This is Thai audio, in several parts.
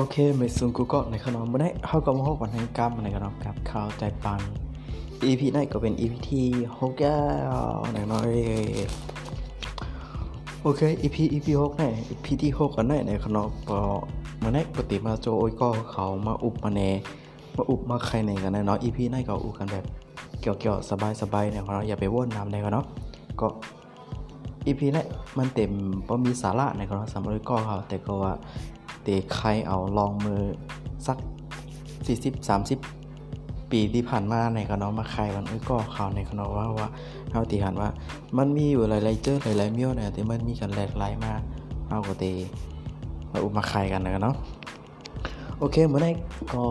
โอเคไม่ซุงกูก็ในขนมบันไดเขาก็มาพบกันในกรรมในขนมกับข้าวใจปัง EP นี้ก็เป็น EP ที่หกแล้วหน่อยน้อยโอเค EP EP หกนี่ย EP ที่หกกันในในขนมพอมาในปกติมาโจโอ้ยก็เขามาอุบมาเนมาอุบมาใครในกันในเนาะ EP นี้ก็อุบกันแบบเกี่ยวๆสบายๆในขนมอย่าไปว่นน้ำในขนมก็ EP นี้มันเต็มพอมีสาระในขนมสำหรับก็เขาแต่ก็ว่า ตะใครเอาลองมือสัก 40 30 ปีที่ผ่านมาในคณะมาใครมันก็ข่าวในคณะว่าว่าเฮาตีหันว่ามันมีอยู่หลายๆเจอหลายๆเมียวเนี่ยแต่มันมีกันหลากหลายมาเฮาก็เตมาอุมาใครกันนะเนาะโอเคเมื่อนี้ก็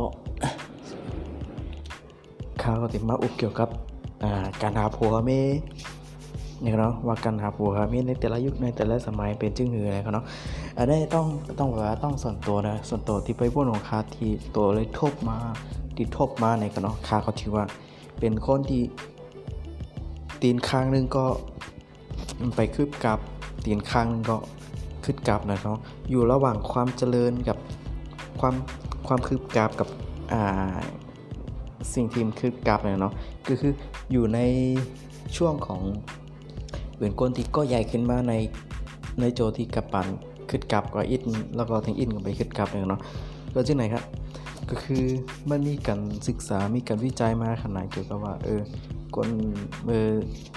ข่าวก็ติมาอุบเกี่ยวกับการหาผัวเม เนี่ยเนาะว่าการหาผัวเมในแต่ละยุคในแต่ละสมัยเป็นจึงหืออะไรเนาะอันนี้ต้องต้องแบบว่าต้องส่วนตัวนะส่วนตัวที่ไปพูดของคาที่ตัวเลยทบมาที่ทบมาในกันเนาะคาเขาถือว่า เป็นคนที่ตีนข้างนึงก็ไปคืบกับตีนข้างนึงก็คืบกับนะเนาะอยู่ระหว่างความเจริญกับความความคืบกับกับอ่าสิ่งที่มันคืบกับเนาะก็คืออยู่ในช่วงของ เป็นคนที่ก็ใหญ่ขึ้นมาในในโจที่กับปันขึ้นกลับก็อินแล้วก็ทั้งอินก็ไปขึ้นกลับเนาะก็ที่ไหนครับก็คือมันมีการศึกษา มีการวิจัยมาขนาดเกี่ยวกับว่า เออ คนเมื่อ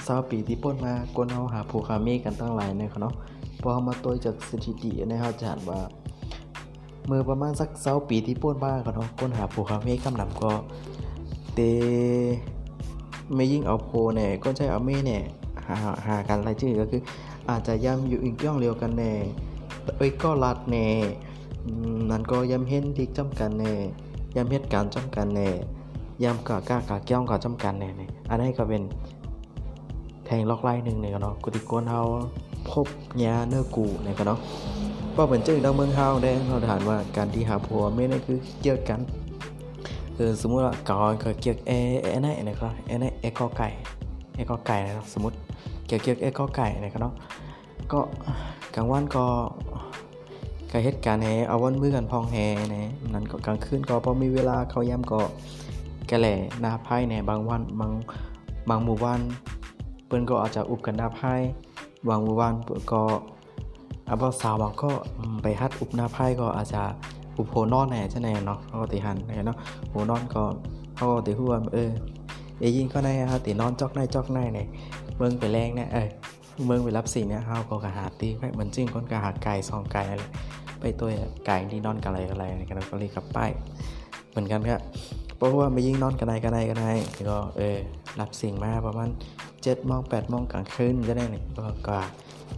สาปีที่ป้นมาคนเอาหาผูคามีกันตั้งหลายเนี่ยเนาะ พอมาตัวจากสถิตินะครับจะเห็นว่า เมื่อประมาณสักเสาปีที่ป้นมากันเนาะคนหาผูคามีกำนำก็เตไม่ยิ่งเอาโพเนี่ยก็ใช้เอาเม่เนี่ย หาหาการรายชื่อก็คือ อาจจะย่ำอยู่อีกย่องเรียวกันแน่เอ้ยก็รัดแน่นั่นก็ย้ำเห็นที่จำกันแน่ย้ำเหตุการณ์จำกันแน่ย้ำกะกล้ากะเกี้ยวกะจำกันแน่เนี่ยอันนี้ก็เป็นแทงล็อกไล่หนึ่งเนี่ยเนาะกุฏิโกนเฮาพบยาเนื้อกูเนี่ยก็เนาะเพราะเหมือนเจ้าดาวเมืองเฮาได้เราถามว่าการที่หาผัวไม่ได้คือเกี่ยวกันคือสมมุติว่าก่อนก็เกี่ยวเอเอไนนะครับเอไนเอกอไก่ เอกอไก่นะครับสมมติเกี่ยวเกี่ยวเอกอไก่นะครับเนาะก็กลางวันก็กเหตุการณ์แหเอาวันมือกันพองแหนะนั่นก็กลางคืนก็พอมีเวลาเขาย่ำก็แกแหล่นาไพ่แหน่บางวันบางบางหมู่บ้านเปิ้นก็อาจจะอุบกันนาไพ่บางหมู่บ้านเปิ้นก็อาบ่สาวบางก็ไปฮัดอุบนาไพ่ก็อาจจะอุบโพนอนแหน่ใช่ไหมเนาะเขาก็ติหันเนาะโหนอนก็เขาก็ติหัวเออ เอยิงก็ได้ฮะตินอนจอกในจอกในเนี่ยเมืองไปแรงเนี่ยเออเมืองไปรับสิ่งเนี่ยเฮาก็กระหาตีไปเหมือนจริงคนกระหาไก่ซองไก่อะไรไปตัวไก่ที่นอนกันอะไรอะไรกันก็เลยกับป้ายเหมือนกันครับเพราะว่าไม่ยิ่งนอนกันไหนกันไหนกันไหนก็เออรับสิ่งมาประมาณเจ็ดโมงแปดโมงกลางคืนจะได้เนี่ยก็กา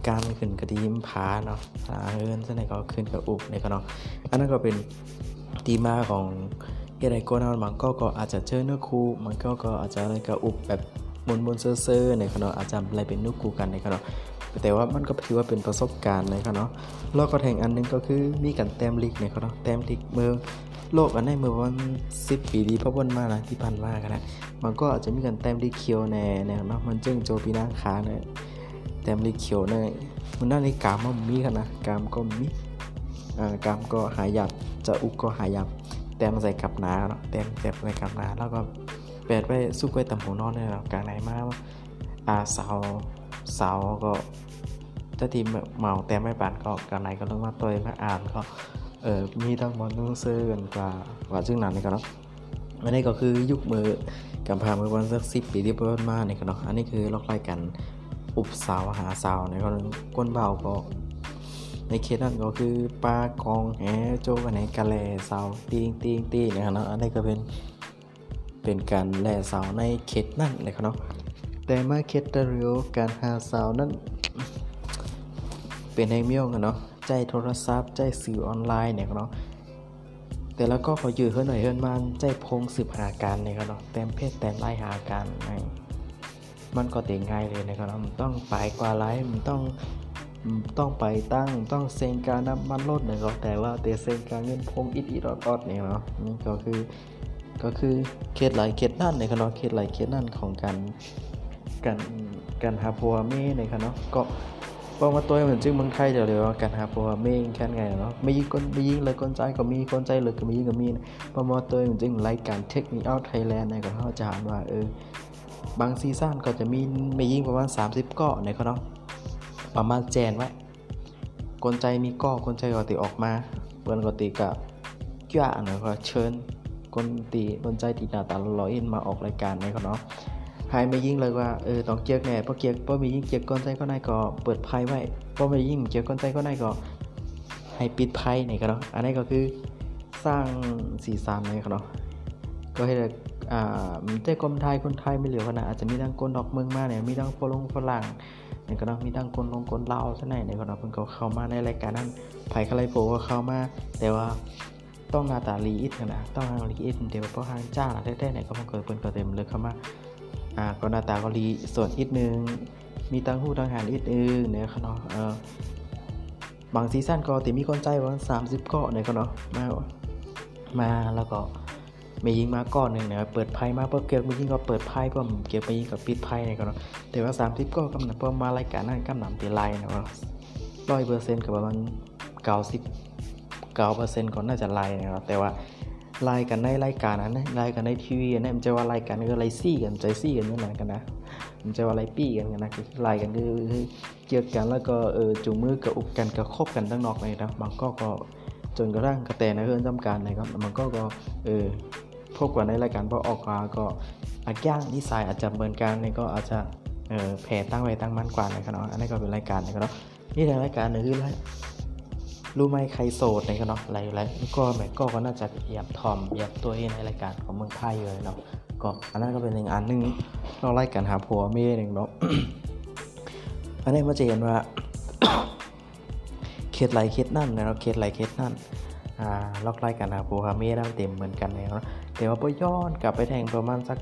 การม่ขึ้นกระดิ่มผาเนาะผาเงินจะไหนก็ขึ้นกระอุบในก็เนาะอันนั้นก็เป็นตีมาของ เฮไรโกนอนมันก็ก็อาจจะเจอเนื้อคูมันก็ก็อาจจะอะไรกระอุบแบบมนมนเซ่อๆในขณะอาจจะอะไรเป็นนุกูกันในขณะแต่ว่ามันก็ถือว่าเป็นประสบการณ์ในขณะแล้วก็แข่งอันนึงก็คือมีการแต้มลิกในขณะแต้มลิกเมื่อโลกอันในเมื่อวันสิบปีดีพระบนมานะที่พันมากันนะมันก็อาจจะมีการแต้มลิกเคียวแน่เนาะมันจึงโจปีนางขาเนี่ยแต้มลิกเคียวเนี่ยมันน่าในกามมันมีกันนะกามก็มีอ่ากามก็หายับจะอุกก็หายับ แต้มใส่กับนาเนาะแต้มแต้มใส่กับนาแล้วก็แปดไว้สู้ไว้ตำหูนอนเนี่ยกลางไหนมาอ่าสาวสาวก็ถ้าทีเมาแต่ไม่ปานก็กลางไหนก็ต้องมาตัวมาอ่านก็เออมีทั้งมอนทั้งเสื้อกันกว่าว่าซึ่งนั้นนี่ก็เนาะอันนี้ก็คือยุคมือกำพามือวันสักสิบปีที่เพิ่มมานี่ก็เนาะอันนี้คือล็อกไล่กันอุบสาวหาสาวในคนก้นเบาก็ ในเคสนั้นก็คือปลากองแหโจกันในกะแลเสาตีงตีงตีเนี่ยเนาะอันนี้ก็เป็นเป็นการแล่สาในเขตนั่นเลยครับเนาะแต่มาเขตเรียวการหาสานั้น เป็นในเมี่ยวกันเนาะใจโทรศัพท์ใจสื่อออนไลน์เนี่ยครับเนาะแต่แล้วก็ขอยืดเฮือนหน่อยเฮือนมันใจพงสืบหาการเนี่ยครับเนาะแต้มเพศแต้มไล่หาการมันก็ติง่ายเลยนะครับเนาะมันต้องไปกว่าไลฟ์มันต้อง ต้องไปตั้งต้องเซ็งการน้ำมันลดเนี่ยก็แต่ว่าแต่เซ็งการเงินพงอิดอิดอดๆเนี่ยเนาะนี่ก็คือก็คือเคสหลายเคสนั่นในคณะเคสหลายเคสนั่นของการการการหาพัวเม่ในคณะก็เพราะว่าตัวเหมือนจึงเมืองไทยเดี๋ยวเรียว่าการหาผัวไม่แค่ไงเนาะไม่ยิงคนไม่ยิงเลยคนใจก็มีคนใจเลยก็มีก็มีเพราะว่าตัวเหมือนจึงรายการเทคนิคเอาไทยแลนด์ในก็เขาจะอ่านว่าเออบางซีซั่นก็จะมีไม่ยิงประมาณ 30 เกาะในเขาเนาะ ประมาณแจนไว้คนใจมีก้อคนใจกติออกมาเปิ้นกติกับจ้าเนาะก็เชิญคนตีคนใจตีหน้าตาล่ออินมาออกรายการในเขาเนาะหายไม่ยิ่งเลยว่าเออต้องเกียกแน่เพราะเกียกเพราะมียิ่งเกียกก้นใจก็ได้ก็เปิดไพ่ไว้เพราะไม่ยิ่งเกียกก้นใจก็ได้ก็ให้ปิดไพ่ในเขาเนาะอันนี้ก็คือสร้างสีสันในเขาเนาะก็ให้อ่าแต่คนไทยคนไทยไม่เหลือขนาดอาจจะมีทั้งคนดอกเมืองมาเนี่ยมีทั้งฝรั่งฝรั่ง เนี่ยก็ต้องมีทั้งคนลงคนเล่าซะหน่อยเนี่ยก็ต้องเพิ่นก็เข้ามาในรายการนั้นไผใครโผล่ก็เข้ามา แต่ว่าต้องนาตาลีอิดนะต้องทางลีอิดเดี๋ยวเพราะทางจ้าแท้ๆเนี่ยก็มันเกิดเปิ้นก็เต็มเลยเข้ามาอ่าก็นาตาก็ลีส่วนอีกนึงมีตั้งหู้ตั้งหานอีกนึงเนี่ยเขาเนาะเออบางซีซั่นก็ติมีคนใจว่า30เกาะเนี่ยก็เนาะมามาแล้วก็ มียิงมาก้อนหนึ่งเนี่ยเปิดไพ่มาเพื่อเกี่ยวมียิงก็เปิดไพ่เพื่อเกี่ยวไปยิงกับปิดไพ่นี่ก็เนาะแต่ว่า30ก็กำหนดเพื่อมารายการนั้นกำหนดตีไลน์นะร้อยเปอร์เซ็นต์กับประมาณเก้าสิบเก้าเปอร์เซ็นต์ก็น่าจะไลน์นะครับแต่ว่าไลน์กันในรายการนั้นไลน์กันในทีวีเนี่ยมันจะว่ารายการก็ไลซี่กันใจซี่กันนั่นกันนะมันจะว่าไลปี้กันกันนะคือไลน์กันคือเกี่ยวกันแล้วก็เออจูงมือกับอุบกันกับคบกันตั้งนอกเลยนะบางก็ก็จนกระทั่งกระแตนะเพื่อนจำการนะครับมันก็ก็เออ พบกันในรายการพอออกมาก็อาย่างนิสัยอาจจะเหมือนกันนี่ก็อาจจะเออแผ่ตั้งไว้ตั้งมั่นกว่านะครับเนาะอันนี้ก็เป็นรายการนะครับเนาะนี่ทางรายการหนึ่งคือรู้ไหมใครโสดนะครับเนาะอะไรอะไรก็แม่ก็ก็น่าจะเหยียบทอมเหยียบตัวเองในรายการของเมืองไทยเลยเนาะก็อันนั้นก็เป็นหนึ่งอันหนึ่งเรารายการหาผัวเมียหนึ่งเนาะอันนี้มาเจนว่าเคสไรเคสนั่นนะครับเคสไรเคสนั่นอ่าล็อกไล่กันหาผัวหาเมียได้เต็มเหมือนกันเลยเนาะ แต่ว่าพอย้อนกลับไปแทงประมาณสัก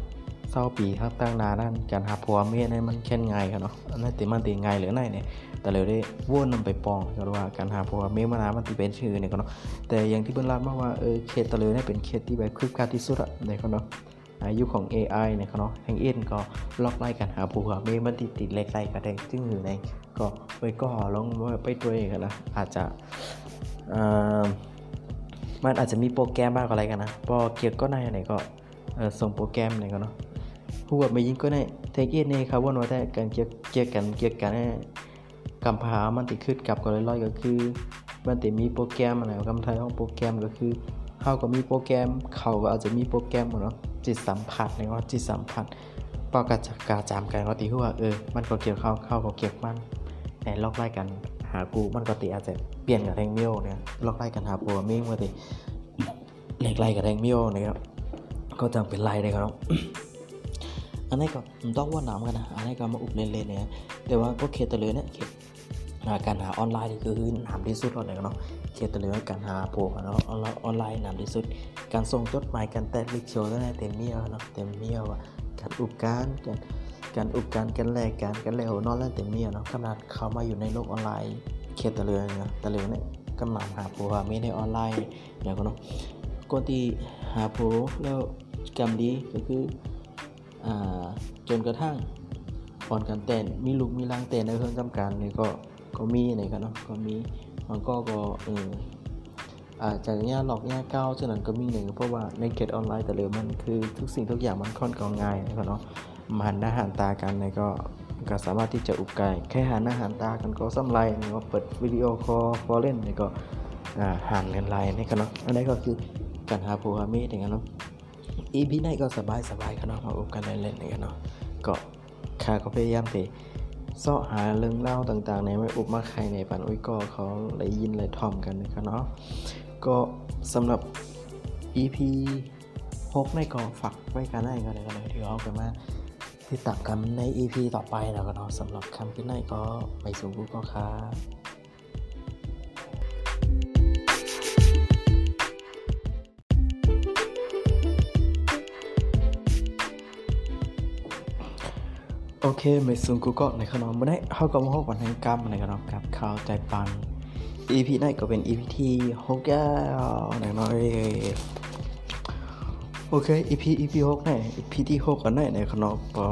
เศร้าปีครับตั้งนานนั่นการหาผัวเมียนี่มันแค่ไงครับเนาะนนั้นติมันติไงหรือไงเนี่ยแต่เลยได้วนนำไปปองก็ว่าการหาผัวเมียมานามันติเป็นชื่อเนี่ยก็เนาะแต่อย่างที่เพิ่นรับมาว่าเออเคสตะเลยเนี่ยเป็นเคสที่แบบคืบคลาที่สุดอะเนี่ยก็เนาะอายุของ AI เนี่ยเขาเนาะแห่งเอ็นก็ล็อกไล่กันหาผัวเมียมันติดติดเล็กไล่กันได้ซึ่งอยู่ในก็ไปก็ลองไปตัวเองนะอาจจะอ่า มันอาจจะมีโปรแกรมบ้างอะไรกันนะพอเกียร์ก็ในไหนก็ส่งโปรแกรมไหนก็เนาะผู้ว่าไม่ยิงก็ในเทคเอ็นนี่ครับว่าว่าแต่การเกียร์เกียร์กันเกียร์กันกำพามันติดขึ้นกับก็เลยลอยก็คือ มันติมีโปรแกรมอะไรคำไทยของโปรแกรมก็คือเขาก็มีโปรแกรมเขาก็อาจจะมีโปรแกรมเนาะจิตสัมผัสเนี่ยว่าจิตสัมผัสปอกจากกาจามกันก็ตีหัวเออมันก็เกี่ยวเข้าเข้าก็เกี่ยวมันในลอกไล่กันหากูมันก็ติอาจจะเป ลี่ยนกับแทงมียวเนี่ยลอกไล่กันหาผัวมิ่งมาติเล็กไล่กับแทงมียวนะครับก็จะเป็นไล่เลยครับอันนี้ก็ต้องว่าน้ำกันนะอันนี้ก็มาอุบเล่นๆเนี่ยแต่ว่าก็เคตเลยเนี่ยการหาออนไลน์นี่คือหนามที่สุดเลยเนาะเคตเลยการหาผัวเนาะออนไลน์หนามที่สุด การส่งจดหมายการแตะลิเชียวตั้เต็มเมียวเนาะเต็มเมียวการอุบการการการอุบการกันแลกการกันแล้วนอนแล้วเต็มเมียเนาะขนาดเขามาอยู่ในโลกออนไลน์ เคตะเลือนะตะเลือเนี่ยกำลังหาผัวมีในออนไลน์อย่างก็เนาะก่อนที่หาผัวแล้วกรรมดีก็คืออ่าจนกระทั่งอ่อนกันแต่นมีลูกมีร่างแต่นในเครื่องจำการนี่ก็ก็มีในกันเนาะก็มีมันก็ก็เอออาจจะเนี้ยหลอกเนี้ยก้าวฉะนั้นก็มีหนึ่งเพราะว่าในเกตออนไลน์แต่เลือมันคือทุกสิ่งทุกอย่างมันค่อนข้างง่ายนะครับเนาะมาหันหน้าหันตากันในก็ ก็สามารถที่จะอุบไก่แค่หันหน้าหันตากันก็สำไรนี่ก็เปิดวิดีโอคอลฟอเล่นนี่ก็หันกันไลน์นี่ก็เนาะอันนี้ก็คือการหาผัวหาเมียอย่างเงี้ยเนาะอีพีไหนก็สบายสบายกันเนาะมาอุบกันเล่นๆอย่างเงี้ยเนาะก็ข้าก็พยายามไปเสาะหาเรื่องเล่าต่างๆ ในไม่อุบมาใครในปันอุ้ยก็เขาเลยยินเลยทอมกันนะครับเนาะก็สำหรับ EP 6ในก็ฝากไว้กันได้กันเลยกันเลยที่เอาไปมา ติดตามกันใน EP ต่อไปแล้วกันเนาะสำหรับคำขึ้นในก็ไม่สูงกูก็ครับโอเคไม่สูงกูก็ในขนมมื่อนี้เข้าก็มาพบกันในกรรมในขนมกับข่าวใจปัง EP ในก็เป็น EP ที่6แล้วหน่อย โอเค EP EP 6เนี่ย EP ที่6กันได้ในขนมปอ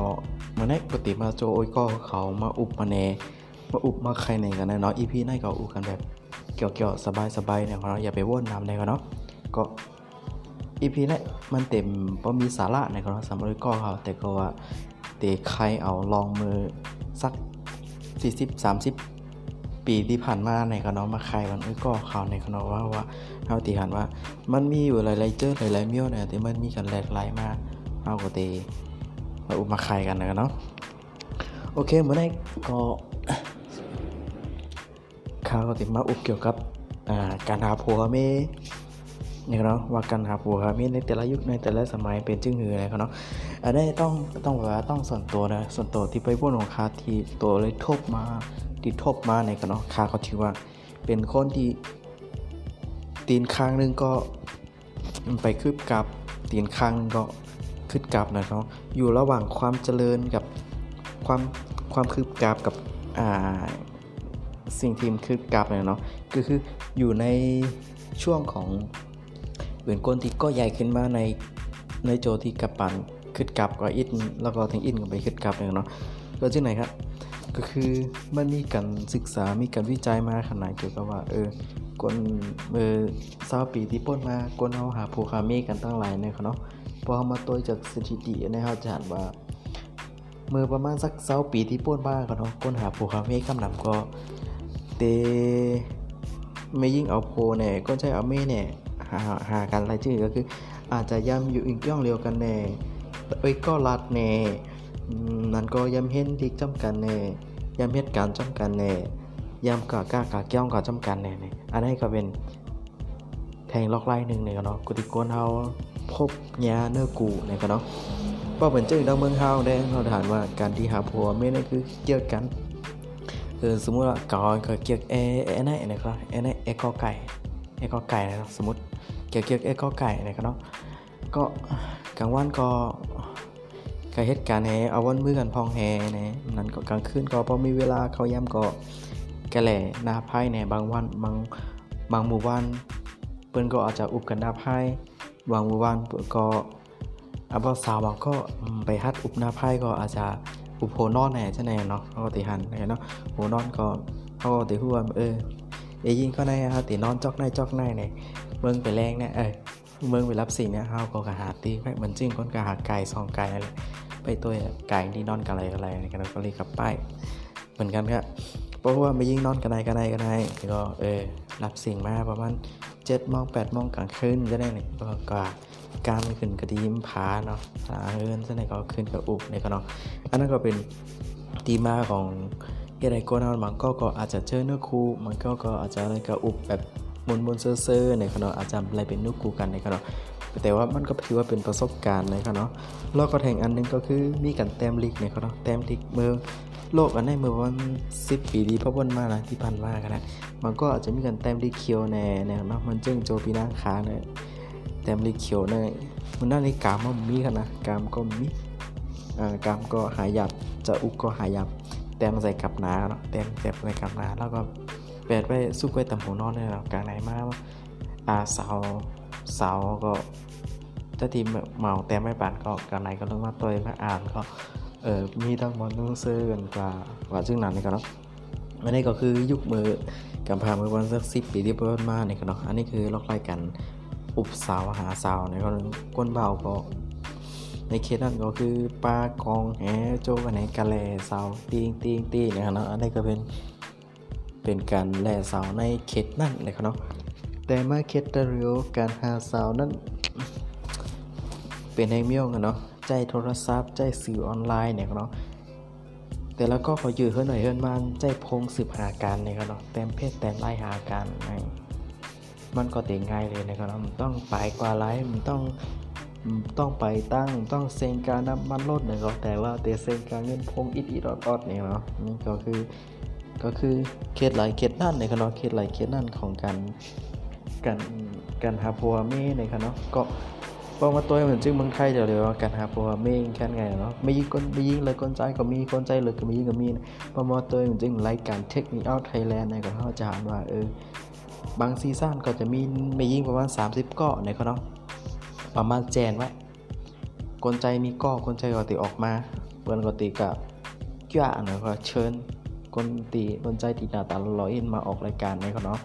มาแนกปฏิมาโจโอ้ยก็เขามาอุบมาแนมาอุบมาใครในกันนะเนาะอีพีไหนก็อุบกันแบบเกี่ยวเกี่ยวสบายสบายเนี่ยเนาะอย่าไปว่นน้ำเลยกันเนาะก็อีพีนี้มันเต็มพอมีสาระในกันเนาะสำหรับก็เขาแต่ก็ว่าเตะใครเอาลองมือสัก 40 30 ปีที่ผ่านมาในกันเนาะมาใครมันก็เขาวในกันเนาะว่าว่าเฮาตีหันว่า มันมีอยู่หลายๆเจอหลายๆเมียวเนี่ยแต่มันมีกันหลกหลายมากเฮาก็เตมาอุบมาใครกันนะเนาะโอเคเมื่อไหร่ก็ข่าวติมาอุบเกี่ยวกับอ่าการหาผัวเมเนี่ยเนาะว่าการหาผัวหาเมในแต่ละยุคในแต่ละสมัยเป็นจึงหืออะไรเขาเนาะอันนี้ต้องต้องแบบว่าต้องส่วนตัวนะส่วนตัวที่ไปพูดของคาที่ตัวเลยทบมา ที่ทบมาในกันเนาะคาเขาถือว่าเป็นคนที่ตีนข้างนึงก็ไปคืบกับตีนข้างนึงก็คืบกับนะเนาะอยู่ระหว่างความเจริญกับความความคืบกับกับอ่าสิ่งทีมคือกราฟเนี่ยเนาะก็คืออยู่ในช่วงของเหมือนก้นที่ก็ใหญ่ขึ้นมาในในโจที่กระปันขึ้นกลับก็อินแล้วก็ทั้งอินก็ไปขึ้นกลับเนี่ยเนาะก็ที่ไหนครับ ก็คือมันมีการศึกษามีการวิจัยมาขนาดเกี่ยวกับว่า เออคนเออซาปีที่ป้นมาคนเอาหาผูคาเมกันตั้งหลายเนี่ยเนาะพอเอามาตัวจากสถิติเนี่ยเขาจะเห็นว่าเมื่อประมาณสักเซาปีที่ป้นบ้ากันเนาะคนหาผูคาเมกำนำก็เตไม่ยิ่งเอาโพเนี่ยก็ใช้เอาเม่เนี่ยหาหากันรายชื่อก็คือ อาจจะย้ำอยู่อีกย่องเดียวกันแน่เอ้ยก็รัดแน่ มนั่นก็ย้ำเห็นทิกจำกันแน่ย้ำเหตุการณ์จำกันแน่ย้ำกะกะกะเกี้ยวกะจำกันแน่เนี่ยอันนี้ก็เป็นแทงล็อกไล่หนึ่งเนี่ยเนาะกุติโกนเฮาพบยาเนื้อกูเนี่ยก็เนาะว่าเหมือนเจ้าดังเมืองเฮาได้เราถามว่าการที่หาผัวไม่ได้คือเกี่ยวกันเออสมมุติว่าก่อนก็เกี่ยวเอเอไหนนะครับเอไหนเอกอไก่เอกอไก่นะครับสมมติเกี่ยวเกี่ยวเอกอไก่นะครับเนาะก็กลางวันก็ ก็เหตุการณ์แหเอาวันมือกันพองแฮนะนั้นก็กลางคืนก็พอมีเวลาเขาย่ำก็กะแหล่หน้าไพ่ในบางวันบางบางหมู่บ้านเปิ้นก็อาจจะอุบกันหน้าไพ่บางหมู่บ้านเปิ้นก็อาบสาวบางก็ไปฮัดอุบหน้าไพ่ก็อาจจะอุปโภนอนแน่ใช่ไหมเนาะเขาก็ติหันเนาะโหนอนก็เขาก็ติหัวเออเอยิงก็ได้เขาตินอนจอกในจอกในเนี่ยเมืองไปแรงเนี่ยเออ เมืองไปรับสิ่งเนี่ยเขาก็กระหาตีไปเหมือนจริงคนกระหาไก่สองไก่อะไรไปตัวไก่ที่นอนกันอะไรอะไรกันก็เลยกลับไปเหมือนกันครับเพราะว่าไม่ยิ่งนอนกันไหนกันไหนกันไหนก็เออรับสิ่งมาประมาณเจ็ดโมงแปดโมงกลางคืนก็ได้เนี่ยก็กว่าการขึ้นกระดิมผาเนาะผาเฮินใช่ไหมก็ขึ้นกับอุบเนี่ยก็เนาะอันนั้นก็เป็นตีมาของเฮไรโกนามันก็ก็อาจจะเจอเนื้อคูมันก็ก็อาจจะอะไรก็อุบแบบ มนมนเซอร์เซอร์ในขณะอาจจะอะไรเป็นนื้อคู่กันในขณะแต่ว่ามันก็ถือว่าเป็นประสบการณ์ในขณะแล้วก็แข่งอันหนึงก็คือมีกันแต้มลีกในขณะแต้มลีกเมื่อโลกอันในเมื่อวันสิบปีดีพระวนมานะที่ผ่านมากันนะมันก็อาจจะมีกันแต้มลีกเคียวในในเนาะมันจึงโจปีนางขาเนี่ยแต้มลีกเคียวในมันน่าในกามมันมีกันนะกามก็มีอ่ากามก็หายับจะอุกก็หายับแต้มใส่กับหนาเนาะแต้มแต้มใส่กับหนาแล้วก็ แปดไว้สู้ไว้ตำหูนอนเนี่ยกลางไหนมาอ่าเสาเสาก็ถ้าทีมเมาแต้ไม่ปานก็กลางไหนก็เรื่องมาตัวมาอ่านก็เออมีทั้งมอนนุ่งเสื้อกันกว่ากว่าซึ่งนั้นนี่ก็เนาะอันนี้ก็คือยุคมือกำพาเมื่อวันสักสิบปีที่ผ่านมาเนี่ยก็เนาะอันนี้คือล็อกไล่กันอุบสาวหาสาวเนี่ยก็ก้นเบาก็ในเคสนั้นก็คือปลากองแหโจกันในกะแลสาวตีงตีงตีนะครับเนาะอันนี้ก็เป็น เป็นการแล่เสาในเขตนั่นนะครับเนาะแต่มาเคสตะเรียวการหาเสานั้น เป็นให้เมี่ยวกันเนาะใจโทรศัพท์ใจสื่อออนไลน์เนี่ยครับเนาะแต่แล้วก็ขอยืดเฮือนหน่อยเฮือนมันใจพงสืบหาการเนี่ยครับเนาะแต้มเพศแต้มไล่หาการมันก็เต็ง่ายเลยนะครับเนาะมันต้องไปกว่าไลฟ์มันต้องต้องไปตั้งต้องเซ็นการน้ำมันลดเนี่ยก็แต่ว่าแต่เซ็นการเงินพงอิดอิดออดอดเนี่ยเนาะนี่ก็คือ ก็คือเคสหลายเคสนั่นในคณะเคสหลายเคสนั่นของการการการหาพัวเม่ในคณะก็บอมาตัวเหมือนจึงเมืองไทยเดี๋ยวเลยว่าการหาพัวเม่แค่ไงเนาะไม่ยิงคนไม่ยิงเลยคนใจก็มีคนใจเลยก็มียิงก็มีนะประมาณตัวเหมือนจึงรายการเทคนิคเอาไทยแลนด์ในก็เขาจะอ่าว่าเออบางซีซั่นก็จะมีไม่ยิงประมาณ 30เกาะในคณะประมาณแจนไว้กลใจมีก้อกลใจก็ติออกมาเปิ้นก็ติกับจ้าเนาะก็เชิญ คนตีสนใจตีหน้าตาหล่อเอ็นมาออกรายการในเขาเนาะ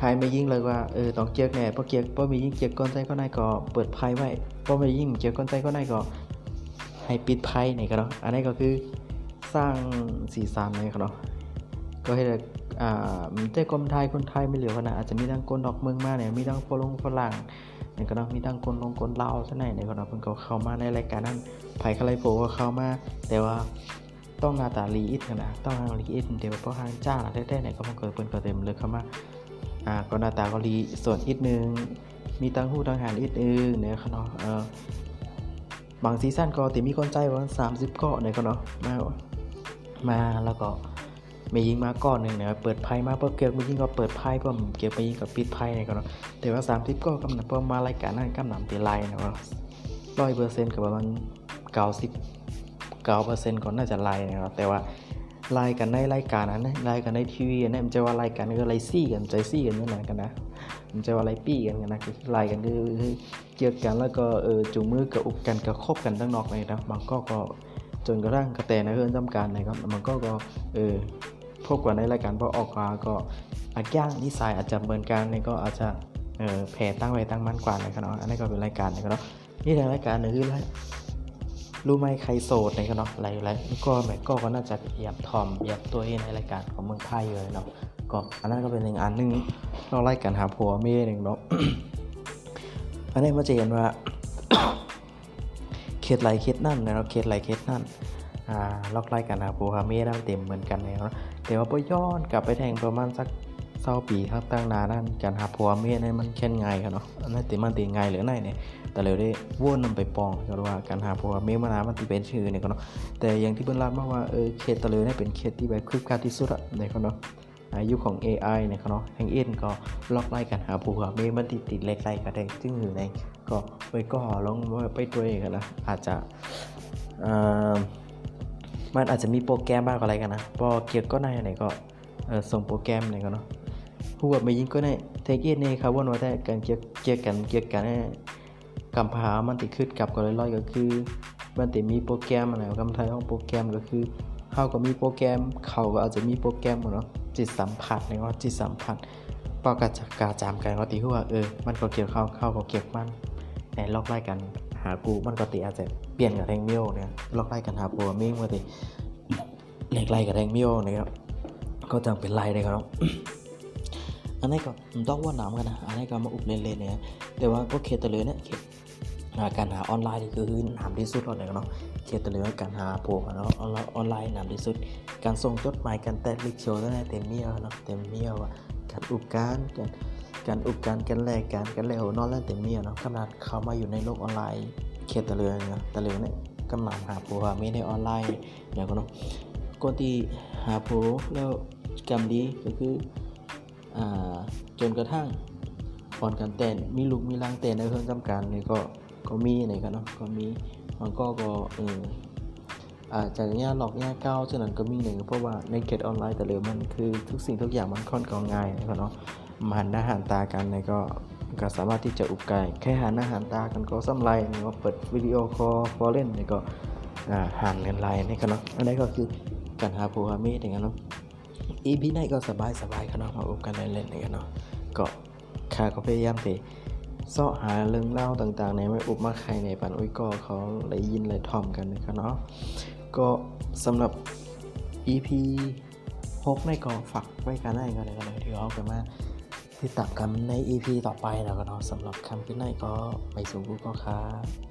ให้ไม่ยิ่งเลยว่าเออต้องเจียกแน่เพราะเจียกเพราะมียิ่งเจียกก้นใจก็ได้ก็เปิดไพ่ไว้เพราะไม่ยิ่งเจียกก้นใจก็ได้ก็ให้ปิดไพ่ในกันเนาะอันนี้ก็คือสร้างสีสันในเขาเนาะก็ให้อ่าเจ้คนไทยคนไทยไม่เหลือขนาดอาจจะมีทั้งคนดอกเมืองมาเนี่ยมีทั้งฝรั่งฝรั่งเนี่ก็เนาะมีทั้งคนลงคนลาวซะไหนเนี่ยก็เนาะเพิ่นก็เข้ามาในรายการนั้นไผ่คาไลโฟก็เข้ามาแต่ว่า ต้องนาตาลีอิดนะต้องหางลีอิดเดี๋ยวเพราะหางจ้าแท้ๆเนี่ยก็มันเกิดเปิ้นก็เต็มเลยเข้ามาอ่าก็นาตาก็ลีส่วนอีกนึงมีตังหูตังหานอีกนึงเนี่ยเขานาะเออบางซีซั่นก็ติมีคนใจว่า30เกาะเนี่ยก็เนาะมามาแล้วก็มียิงมาก้อนหนึ่งเนี่ยเปิดไพ่มาเพื่อเกี่ยวมียิงก็เปิดไพ่เพื่อเกี่ยวไปยิงกับปิดไพ่เนี่ยก็เนาะแต่ว่าสามทิปก็กำหนดเพื่อมารายการนั้นกำหนดตีไลน์นะว่าร้อยเปอร์เซ็นต์กับประมาณเก้าสิบ เก้าเปอร์เซ็นต์ก็น่าจะไลน์นะครับแต่ว่าไลน์กันในรายการนั้นไลน์กันในทีวีนี่ยมันจะว่ารายการก็ไลซี่กันใจซี่กันนี่แหละกันนะมันจะว่าไลปี้กันกันนะคือไลน์กันคือเกี่ยวกันแล้วก็เออจูงมือกับอุบกันกับคบกันตั้งนอกเลยนะบางก็ก็จนกระทั่งกระแตในเรื่องจำการนะครับมันก็ก็เออพบกันในรายการพอออกมาก็อาจย่างนิสัยอาจจะเหมือนกันนี่ก็อาจจะเออแผ่ตั้งไว้ตั้งมั่นกว่านะครับเนาะอันนี้ก็เป็นรายการนะครับนี่ในรายการหนึ่งคืออะไรู้ไหมใครโสดนะครับเนาะอะไรอะไรก็แม่ก็ก็น่าจะเหยียบทอมเหยียบตัวเองในรายการของเมืองไทยเลยเนาะก็อันนั้นก็เป็นหนึ่งอันหนึ่งเราไล่กันหาผัวเมียหนึ่งเนาะอันนี้มาจะเห็นว่าเคสไรเคสนั่นนะครับเคสไรเคสนั่นอ่าล็อกไล่กันหาผัวเมียได้เต็มเหมือนกันนะครับแต่ว่าพอย้อนกลับไปแทงประมาณสัก เศร้าปีครับตั้งนานนั่นการหาผัวเมียนี่มันแค่ไงครับเนาะนนั้นติมันติไงหรือไงเนี่ยแต่เลยได้วนนำไปปองก็ว่าการหาผัวเมียมานานมันติเป็นชื่อเนี่ยก็เนาะแต่อย่างที่เพิ่นรับมาว่าเออเคสตะเลยเนี่ยเป็นเคสที่แบบคืบคลานที่สุดอะในเขาเนาะอายุของ AI เนี่ยเขาเนาะแห่งเอ็นก็ล็อกไล่กันหาผัวเมียมันติดติดเล็กไล่กันได้ซึ่งอยู่ในก็ไปก็ลองไปตัวเองกันนะอาจจะมันอาจจะมีโปรแกรมบ้างอะไรกันนะพอเกี่ยวก็ในไหนก็ส่งโปรแกรมไหนก็เนาะ ผู้ว่าไม่ยิงก็ในเทคเอ็นในครับว่าว่าแต่การเกี่ยวเกี่ยวกันเกี่ยวกันเนี่ยกำพามันติขึ้นกับก็ลอยก็คือ มันติมีโปรแกรมอะไรกำไทยของโปรแกรมก็คือเขาก็มีโปรแกรมเขาก็อาจจะมีโปรแกรมเนาะจิตสัมผัสในว่าจิตสัมผัสปอกาจากกาจามกันก็ตีหัวเออมันก็เกี่ยวเข้าเข้าก็เกี่ยวมันในล็อกไล่กันหากูมันก็ติอาจจะเปลี่ยนกับแทงมียวเนี่ยล็อกไล่กันหาปัวมิ่งมาติเล็กไล่กับแทงเมียวนะครับก็จังเป็นไล่เลยครับ อันนี้ก็ต้องว่าน้ำกันนะอันนี้ก็มาอุบเล่นๆเนี่ยแต่ว่าก็เคตเลยเนี่ยเการหาออนไลน์นี่คือหนามที่สุดเลยเนาะเคตเลยการหาโปรเนาะออนไลน์หนามที่สุด การส่งจดหมายการแตะลิกโชว์ได้เต็มเมียวเนาะเต็มเมียวการอุบการการการอุบการกันแลกการกันแล้วนอนแล้วเต็มเมียวเนาะขนาดเขามาอยู่ในโลกออนไลน์เคตเลยเนี่ยตะเลยเนี่ยกำลังหาโปรหามีในออนไลน์เนี่ยก็เนาะก็ที่หาโปรแล้วกรรมดีก็คือ จนกระทั่งก่อนการเต้นมีลูกมีร่างเต้นในเครื่องจำการนี่ก็ก็มีในกันเนาะก็มีมันก็ก็เอออาจจะยากหลอกยากเก้าฉะนั้นก็มีหนึ่งเพราะว่าในเกตออนไลน์แต่เร็วมันคือทุกสิ่งทุกอย่างมันค่อนข้างง่ายนะครับเนาะมาหันหน้าหันตากันในก็ก็สามารถที่จะอุบไก่แค่หันหน้าหันตากันก็ซ้ำไรนี่ก็เปิดวิดีโอคอลฟอเล่นนี่ก็หันกันไลน์นี่กันเนาะอันนี้ก็คือการหาผู้หามีอย่างนั้นเนาะ อีพีไหนก็สบายสบายกันเนาะมาอุบกันเล่นๆกันเนาะก็ข้าก็พยายามไปเสาะหาเรื่องเล่าต่างๆ ในไม่อุบมาใครในปันอุ้ยก็เขาเลยยินเลยทอมกันนะครับเนาะก็สำหรับ EP 6ในก็ฝากไว้กันได้กันเลยกันเลยที่เขาไปมาติดตามกันใน EP ต่อไปแล้วกันเนาะสำหรับคำพินัยก็ไปสู่กูก็ครับ